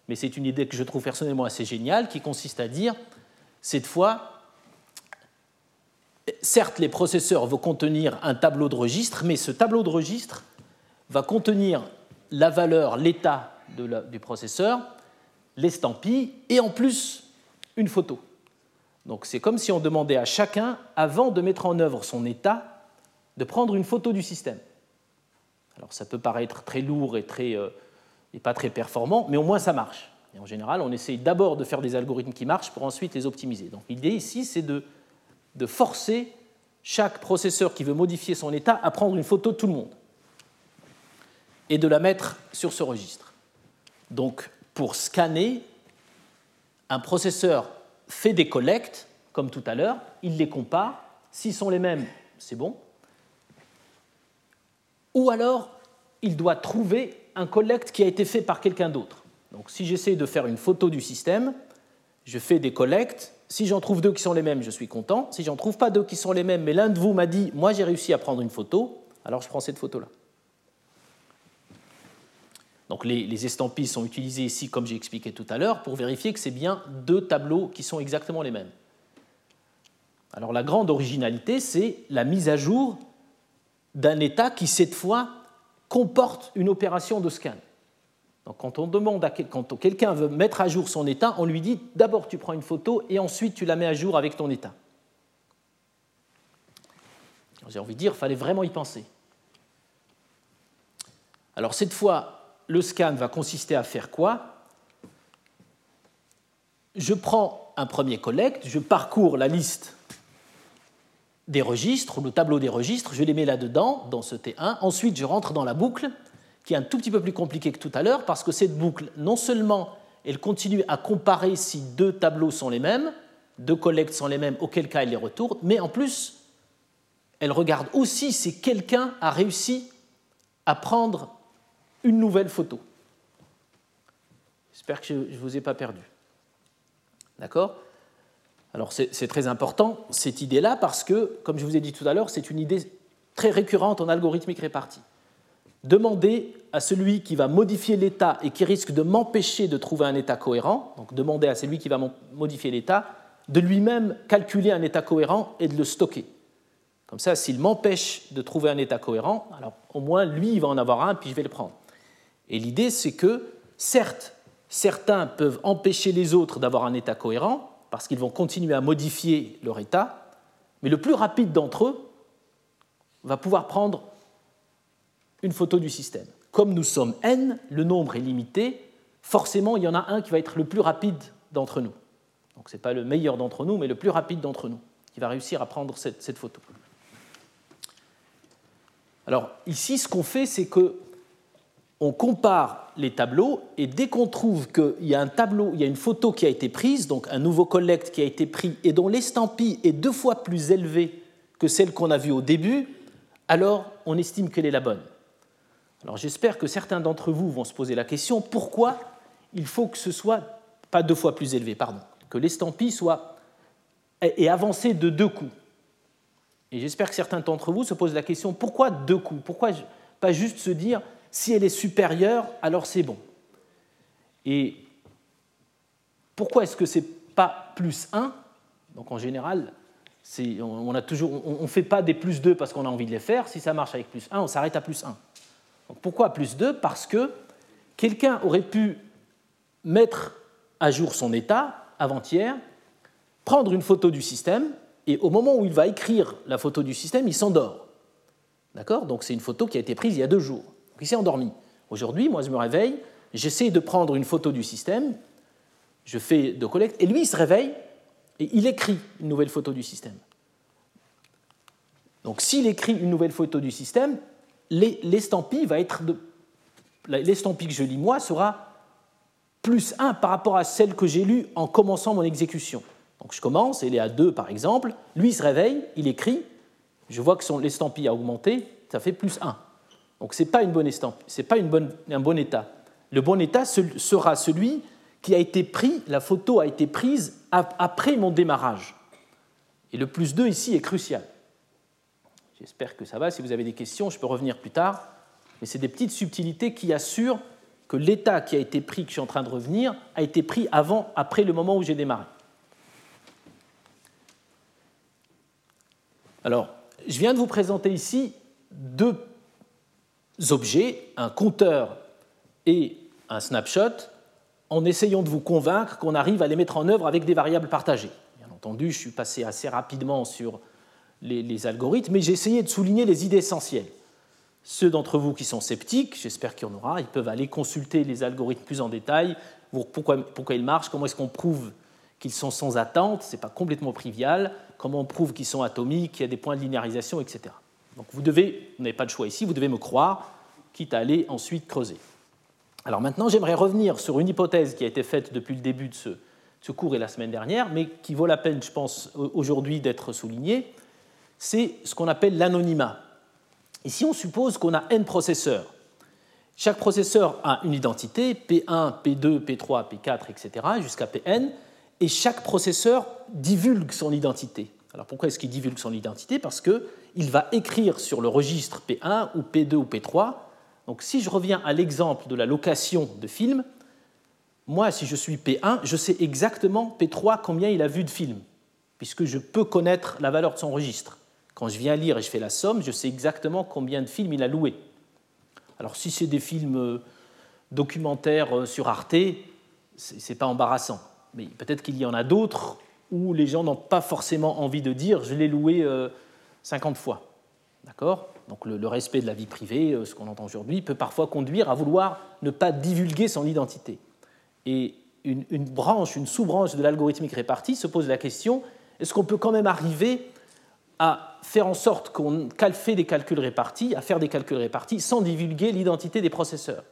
mais c'est une idée que je trouve personnellement assez géniale, qui consiste à dire cette fois, certes les processeurs vont contenir un tableau de registre, mais ce tableau de registre va contenir la valeur, l'état du processeur, l'estampille et en plus une photo. Donc c'est comme si on demandait à chacun, avant de mettre en œuvre son état, de prendre une photo du système. Alors ça peut paraître très lourd et, très, euh, et pas très performant, mais au moins ça marche. Et en général, on essaye d'abord de faire des algorithmes qui marchent pour ensuite les optimiser. Donc l'idée ici, c'est de, de forcer chaque processeur qui veut modifier son état à prendre une photo de tout le monde et de la mettre sur ce registre. Donc, pour scanner, un processeur fait des collectes, comme tout à l'heure, il les compare. S'ils sont les mêmes, c'est bon. Ou alors, il doit trouver un collect qui a été fait par quelqu'un d'autre. Donc, si j'essaie de faire une photo du système, je fais des collectes. Si j'en trouve deux qui sont les mêmes, je suis content. Si j'en trouve pas deux qui sont les mêmes, mais l'un de vous m'a dit, moi j'ai réussi à prendre une photo, alors je prends cette photo-là. Donc les, estampilles sont utilisées ici, comme j'ai expliqué tout à l'heure, pour vérifier que c'est bien deux tableaux qui sont exactement les mêmes. Alors la grande originalité, c'est la mise à jour d'un état qui, cette fois, comporte une opération de scan. Donc quand on demande à quelqu'un veut mettre à jour son état, on lui dit d'abord tu prends une photo et ensuite tu la mets à jour avec ton état. J'ai envie de dire, il fallait vraiment y penser. Alors cette fois, le scan va consister à faire quoi? Je prends un premier collecte, je parcours la liste des registres, le tableau des registres, je les mets là-dedans, dans ce T1. Ensuite, je rentre dans la boucle, qui est un tout petit peu plus compliquée que tout à l'heure, parce que cette boucle, non seulement elle continue à comparer si deux tableaux sont les mêmes, deux collectes sont les mêmes, auquel cas elle les retourne, mais en plus, elle regarde aussi si quelqu'un a réussi à prendre une nouvelle photo. J'espère que je ne vous ai pas perdu. D'accord? Alors c'est très important, cette idée-là, parce que, comme je vous ai dit tout à l'heure, c'est une idée très récurrente en algorithmique répartie. Demander à celui qui va modifier l'état et qui risque de m'empêcher de trouver un état cohérent, donc demander à celui qui va modifier l'état, de lui-même calculer un état cohérent et de le stocker. Comme ça, s'il m'empêche de trouver un état cohérent, alors au moins lui, il va en avoir un, puis je vais le prendre. Et l'idée, c'est que, certes, certains peuvent empêcher les autres d'avoir un état cohérent, parce qu'ils vont continuer à modifier leur état, mais le plus rapide d'entre eux va pouvoir prendre une photo du système. Comme nous sommes n, le nombre est limité, forcément il y en a un qui va être le plus rapide d'entre nous. Donc ce n'est pas le meilleur d'entre nous, mais le plus rapide d'entre nous, qui va réussir à prendre cette, photo. Alors ici, ce qu'on fait, c'est que on compare les tableaux et dès qu'on trouve qu'il y a un tableau, il y a une photo qui a été prise, donc un nouveau collect qui a été pris et dont l'estampille est deux fois plus élevée que celle qu'on a vue au début, alors on estime qu'elle est la bonne. Alors j'espère que certains d'entre vous vont se poser la question pourquoi il faut que ce soit pas deux fois plus élevé, pardon, que l'estampille soit et avancée de deux coups. Et j'espère que certains d'entre vous se posent la question pourquoi deux coups? Pourquoi pas juste se dire si elle est supérieure, alors c'est bon? Et pourquoi est-ce que c'est pas plus 1 Donc en général, on ne fait pas des plus 2 parce qu'on a envie de les faire. Si ça marche avec plus 1, on s'arrête à plus 1. Pourquoi plus 2 Parce que quelqu'un aurait pu mettre à jour son état avant-hier, prendre une photo du système, et au moment où il va écrire la photo du système, il s'endort. D'accord? Donc c'est une photo qui a été prise il y a deux jours. il s'est endormi. Aujourd'hui, moi je me réveille, j'essaie de prendre une photo du système, je fais de collecte, et lui il se réveille et il écrit une nouvelle photo du système. Donc s'il écrit une nouvelle photo du système, l'estampille va être. L'estampille que je lis moi sera plus 1 par rapport à celle que j'ai lue en commençant mon exécution. Donc je commence, elle est à 2 par exemple, lui se réveille, il écrit, je vois que l'estampille a augmenté, ça fait plus 1. Donc ce n'est pas une bonne estampille, ce n'est pas une bonne, un bon état. Le bon état sera celui qui a été pris, la photo a été prise après mon démarrage. Et le plus 2 ici est crucial. J'espère que ça va. Si vous avez des questions, je peux revenir plus tard. Mais c'est des petites subtilités qui assurent que l'état qui a été pris, que je suis en train de revenir, a été pris avant, après le moment où j'ai démarré. Alors, je viens de vous présenter ici deux objets, un compteur et un snapshot, en essayant de vous convaincre qu'on arrive à les mettre en œuvre avec des variables partagées. Bien entendu, je suis passé assez rapidement sur les, algorithmes, mais j'ai essayé de souligner les idées essentielles. Ceux d'entre vous qui sont sceptiques, j'espère qu'il y en aura, ils peuvent aller consulter les algorithmes plus en détail, pourquoi, pourquoi ils marchent, comment est-ce qu'on prouve qu'ils sont sans attente, ce n'est pas complètement trivial, comment on prouve qu'ils sont atomiques, qu'il y a des points de linéarisation, etc. Donc vous devez, vous n'avez pas de choix ici, vous devez me croire, quitte à aller ensuite creuser. Alors maintenant, j'aimerais revenir sur une hypothèse qui a été faite depuis le début de ce, cours et la semaine dernière, mais qui vaut la peine, je pense, aujourd'hui d'être soulignée. C'est ce qu'on appelle l'anonymat. Ici, on suppose qu'on a n processeurs. Chaque processeur a une identité, P1, P2, P3, P4, etc., jusqu'à Pn, et chaque processeur divulgue son identité. Alors pourquoi est-ce qu'il divulgue son identité? Parce qu'il va écrire sur le registre P1 ou P2 ou P3 donc si je reviens à l'exemple de la location de films, moi, si je suis P1, je sais exactement P3 combien il a vu de films, puisque je peux connaître la valeur de son registre. Quand je viens lire et je fais la somme, je sais exactement combien de films il a loué. Alors si c'est des films euh, documentaires euh, sur Arte, ce n'est pas embarrassant. Mais peut-être qu'il y en a d'autres où les gens n'ont pas forcément envie de dire je l'ai loué 50 euh, fois. D'accord? Donc le, respect de la vie privée, ce qu'on entend aujourd'hui, peut parfois conduire à vouloir ne pas divulguer son identité. Et une, branche, une sous-branche de l'algorithmique répartie se pose la question est-ce qu'on peut quand même arriver à faire en sorte qu'on fait des calculs répartis, à faire des calculs répartis sans divulguer l'identité des processeurs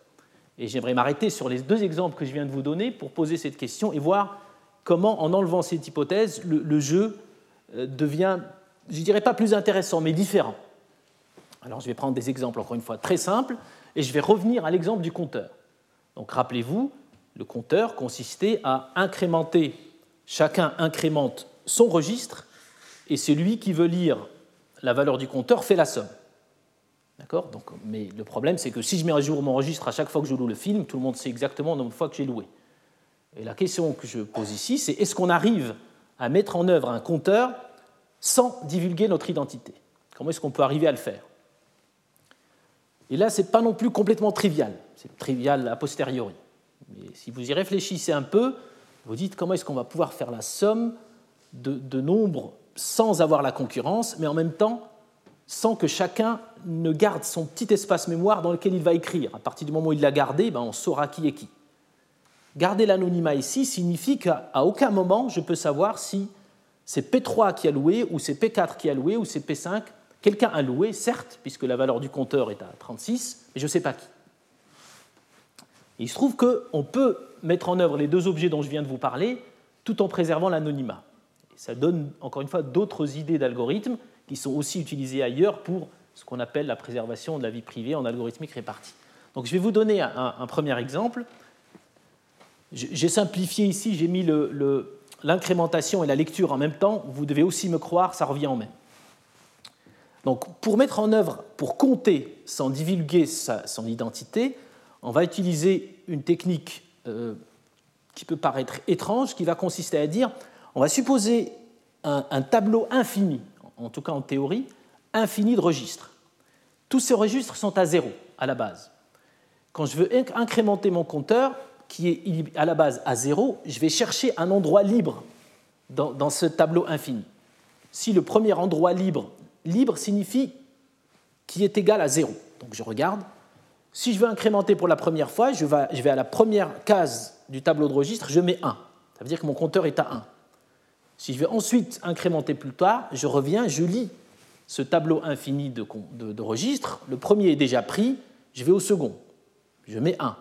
Et j'aimerais m'arrêter sur les deux exemples que je viens de vous donner pour poser cette question et voir comment, en enlevant cette hypothèse, le jeu euh, devient, je dirais pas plus intéressant, mais différent. Alors je vais prendre des exemples encore une fois très simples et je vais revenir à l'exemple du compteur. Donc rappelez-vous, le compteur consistait à incrémenter, chacun incrémente son registre et celui qui veut lire la valeur du compteur fait la somme. D'accord? Mais le problème, c'est que si je mets à jour mon registre à chaque fois que je loue le film, tout le monde sait exactement le nombre de fois que j'ai loué. Et la question que je pose ici, c'est est-ce qu'on arrive à mettre en œuvre un compteur sans divulguer notre identité? Comment est-ce qu'on peut arriver à le faire? Et là, ce n'est pas non plus complètement trivial. C'est trivial a posteriori. Mais si vous y réfléchissez un peu, vous dites comment est-ce qu'on va pouvoir faire la somme de, nombres sans avoir la concurrence, mais en même temps sans que chacun ne garde son petit espace mémoire dans lequel il va écrire. À partir du moment où il l'a gardé, ben on saura qui est qui. Garder l'anonymat ici signifie qu'à aucun moment je peux savoir si c'est P3 qui a loué, ou c'est P4 qui a loué, ou c'est P5 Quelqu'un a loué, certes, puisque la valeur du compteur est à 36, mais je ne sais pas qui. il se trouve qu'on peut mettre en œuvre les deux objets dont je viens de vous parler tout en préservant l'anonymat. Ça donne, encore une fois, d'autres idées d'algorithmes qui sont aussi utilisées ailleurs pour ce qu'on appelle la préservation de la vie privée en algorithmique répartie. Donc je vais vous donner un, premier exemple. J'ai simplifié ici, j'ai mis l'incrémentation et la lecture en même temps. Vous devez aussi me croire, ça revient en même. Donc pour mettre en œuvre, pour compter sans divulguer son identité, on va utiliser une technique euh, qui peut paraître étrange, qui va consister à dire, on va supposer un, tableau infini, en tout cas en théorie, infini de registres. Tous ces registres sont à zéro à la base. Quand je veux incrémenter mon compteur, qui est à la base à zéro, je vais chercher un endroit libre dans, ce tableau infini. Si le premier endroit libre, libre signifie qui est égal à zéro. Donc je regarde. Si je veux incrémenter pour la première fois, je vais, je vais à la première case du tableau de registre, je mets 1. Ça veut dire que mon compteur est à 1. Si je vais ensuite incrémenter plus tard, je reviens, je lis ce tableau infini de, registres. Le premier est déjà pris, je vais au second, je mets 1.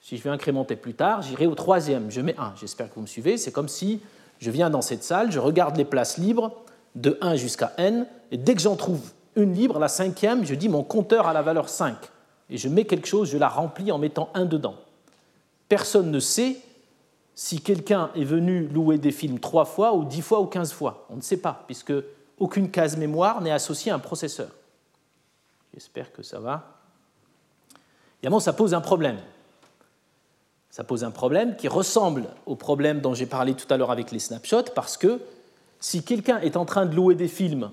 Si je vais incrémenter plus tard, j'irai au troisième, je mets 1. J'espère que vous me suivez. C'est comme si je viens dans cette salle, je regarde les places libres de 1 jusqu'à n, et dès que j'en trouve une libre, la cinquième, je dis mon compteur a la valeur 5. Et je mets quelque chose, je la remplis en mettant 1 dedans. Personne ne sait si quelqu'un est venu louer des films trois fois ou dix fois ou quinze fois. On ne sait pas, puisque aucune case mémoire n'est associée à un processeur. J'espère que ça va. Évidemment, ça pose un problème. Ça pose un problème qui ressemble au problème dont j'ai parlé tout à l'heure avec les snapshots, parce que si quelqu'un est en train de louer des films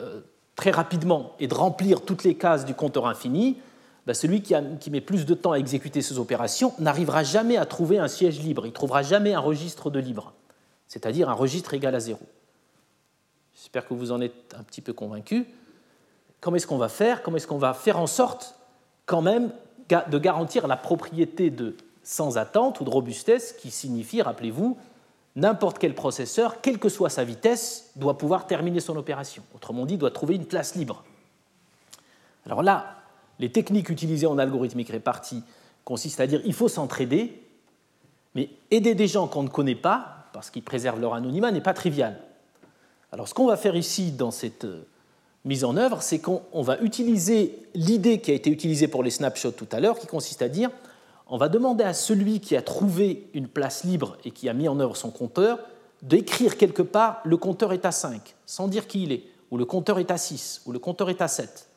euh, très rapidement et de remplir toutes les cases du compteur infini, bah, celui qui, met plus de temps à exécuter ces opérations n'arrivera jamais à trouver un siège libre, il ne trouvera jamais un registre de libre, c'est-à-dire un registre égal à zéro. J'espère que vous en êtes un petit peu convaincu. Comment est-ce qu'on va faire? Comment est-ce qu'on va faire en sorte quand même de garantir la propriété de sans attente ou de robustesse, qui signifie, rappelez-vous, n'importe quel processeur, quelle que soit sa vitesse, doit pouvoir terminer son opération. Autrement dit, doit trouver une place libre. Alors là, les techniques utilisées en algorithmique répartie consistent à dire il faut s'entraider, mais aider des gens qu'on ne connaît pas, parce qu'ils préservent leur anonymat, n'est pas trivial. Alors ce qu'on va faire ici dans cette euh, mise en œuvre, c'est qu'on va utiliser l'idée qui a été utilisée pour les snapshots tout à l'heure, qui consiste à dire on va demander à celui qui a trouvé une place libre et qui a mis en œuvre son compteur d'écrire quelque part le compteur est à 5, sans dire qui il est, ou le compteur est à 6, ou le compteur est à 7.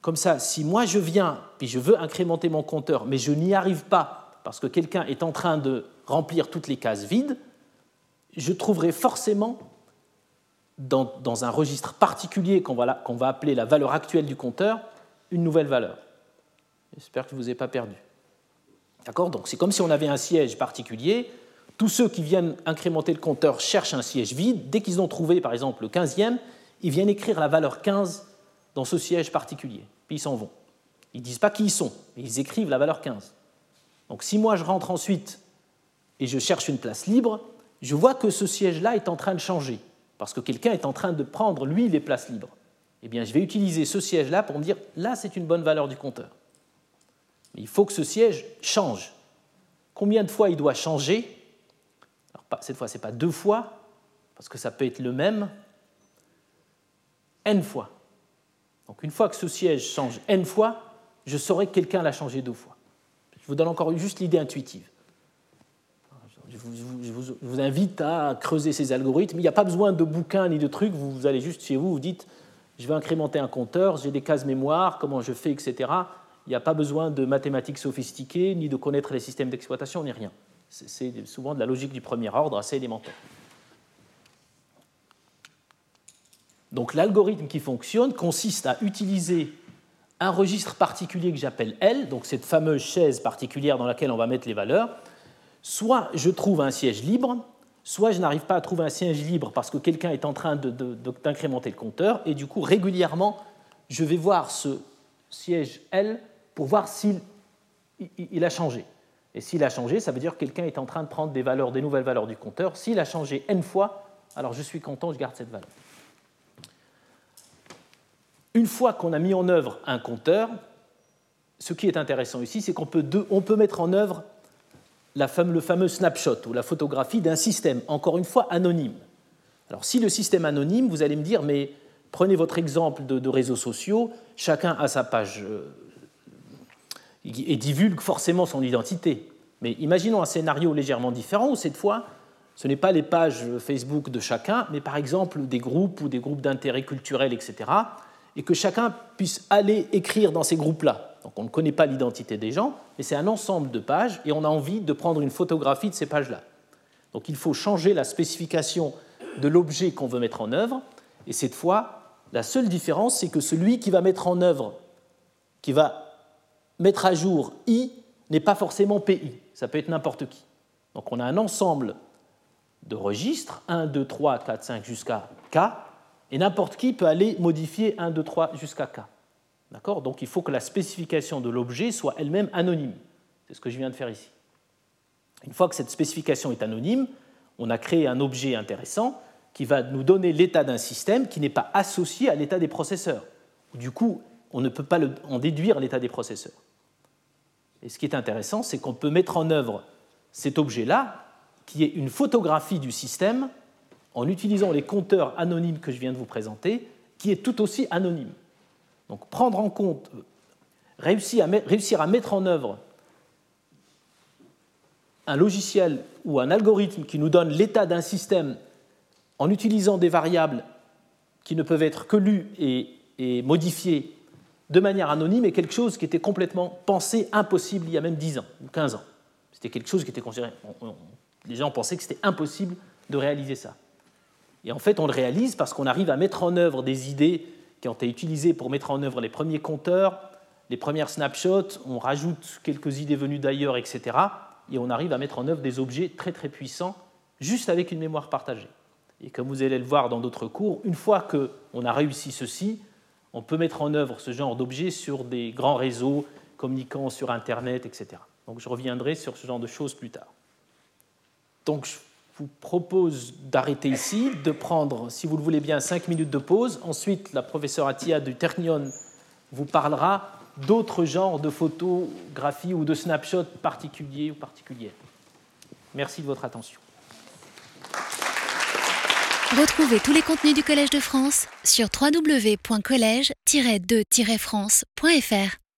Comme ça, si moi je viens, puis je veux incrémenter mon compteur, mais je n'y arrive pas parce que quelqu'un est en train de remplir toutes les cases vides, je trouverai forcément dans, un registre particulier qu'on va, va, appeler la valeur actuelle du compteur, une nouvelle valeur. J'espère que je ne vous ai pas perdu. D'accord? Donc c'est comme si on avait un siège particulier. Tous ceux qui viennent incrémenter le compteur cherchent un siège vide. Dès qu'ils ont trouvé, par exemple, le 15e, ils viennent écrire la valeur 15 dans ce siège particulier. Puis ils s'en vont. Ils ne disent pas qui ils sont, mais ils écrivent la valeur 15. Donc si moi je rentre ensuite et je cherche une place libre, je vois que ce siège-là est en train de changer, parce que quelqu'un est en train de prendre, lui, les places libres. Eh bien, je vais utiliser ce siège-là pour me dire, là, c'est une bonne valeur du compteur. Mais il faut que ce siège change. Combien de fois il doit changer? Cette fois, ce n'est pas deux fois, parce que ça peut être le même, n fois. Donc une fois que ce siège change n fois, je saurai que quelqu'un l'a changé deux fois. Je vous donne encore juste l'idée intuitive. Je vous, invite à creuser ces algorithmes. Il n'y a pas besoin de bouquins ni de trucs. Vous, allez juste chez vous, vous dites, je vais incrémenter un compteur, j'ai des cases mémoire, comment je fais, etc. Il n'y a pas besoin de mathématiques sophistiquées, ni de connaître les systèmes d'exploitation, ni rien. C'est souvent de la logique du premier ordre, assez élémentaire. Donc l'algorithme qui fonctionne consiste à utiliser un registre particulier que j'appelle L, donc cette fameuse chaise particulière dans laquelle on va mettre les valeurs. Soit je trouve un siège libre, soit je n'arrive pas à trouver un siège libre parce que quelqu'un est en train d'incrémenter le compteur, et du coup régulièrement je vais voir ce siège L pour voir s'il il a changé. Et s'il a changé, ça veut dire que quelqu'un est en train de prendre des valeurs, des nouvelles valeurs du compteur. S'il a changé n fois, alors je suis content, je garde cette valeur. Une fois qu'on a mis en œuvre un compteur, ce qui est intéressant ici, c'est qu'on peut, peut, mettre en œuvre le fameux snapshot ou la photographie d'un système, encore une fois anonyme. Alors si le système anonyme, vous allez me dire, mais prenez votre exemple de, réseaux sociaux, chacun a sa page euh, et divulgue forcément son identité. Mais imaginons un scénario légèrement différent où cette fois, ce n'est pas les pages Facebook de chacun, mais par exemple des groupes ou des groupes d'intérêt culturel, etc. Et que chacun puisse aller écrire dans ces groupes-là. Donc on ne connaît pas l'identité des gens, mais c'est un ensemble de pages et on a envie de prendre une photographie de ces pages-là. Donc il faut changer la spécification de l'objet qu'on veut mettre en œuvre. Et cette fois, la seule différence, c'est que celui qui va mettre en œuvre, qui va mettre à jour I, n'est pas forcément PI. Ça peut être n'importe qui. Donc on a un ensemble de registres, 1, 2, 3, 4, 5 jusqu'à K, et n'importe qui peut aller modifier 1, 2, 3 jusqu'à K. D'accord? Donc il faut que la spécification de l'objet soit elle-même anonyme. C'est ce que je viens de faire ici. Une fois que cette spécification est anonyme, on a créé un objet intéressant qui va nous donner l'état d'un système qui n'est pas associé à l'état des processeurs. Du coup, on ne peut pas en déduire l'état des processeurs. Et ce qui est intéressant, c'est qu'on peut mettre en œuvre cet objet-là, qui est une photographie du système, en utilisant les compteurs anonymes que je viens de vous présenter, qui est tout aussi anonyme. Donc prendre en compte, euh, réussir à mettre en œuvre un logiciel ou un algorithme qui nous donne l'état d'un système en utilisant des variables qui ne peuvent être que lues et, modifiées de manière anonyme est quelque chose qui était complètement pensé impossible il y a même 10 ans ou 15 ans. C'était quelque chose qui était considéré. les gens pensaient que c'était impossible de réaliser ça. Et en fait, on le réalise parce qu'on arrive à mettre en œuvre des idées qui ont été utilisées pour mettre en œuvre les premiers compteurs, les premières snapshots, on rajoute quelques idées venues d'ailleurs, etc et on arrive à mettre en œuvre des objets très très puissants juste avec une mémoire partagée. Et comme vous allez le voir dans d'autres cours, une fois qu'on a réussi ceci, on peut mettre en œuvre ce genre d'objets sur des grands réseaux communiquant sur Internet, etc. Donc je reviendrai sur ce genre de choses plus tard. Donc vous propose d'arrêter ici, de prendre, si vous le voulez bien, cinq minutes de pause. Ensuite, la professeure Atia du Technion vous parlera d'autres genres de photographies ou de snapshots particuliers ou particulières. Merci de votre attention. Retrouvez tous les contenus du Collège de France sur www.colège-2-france.fr.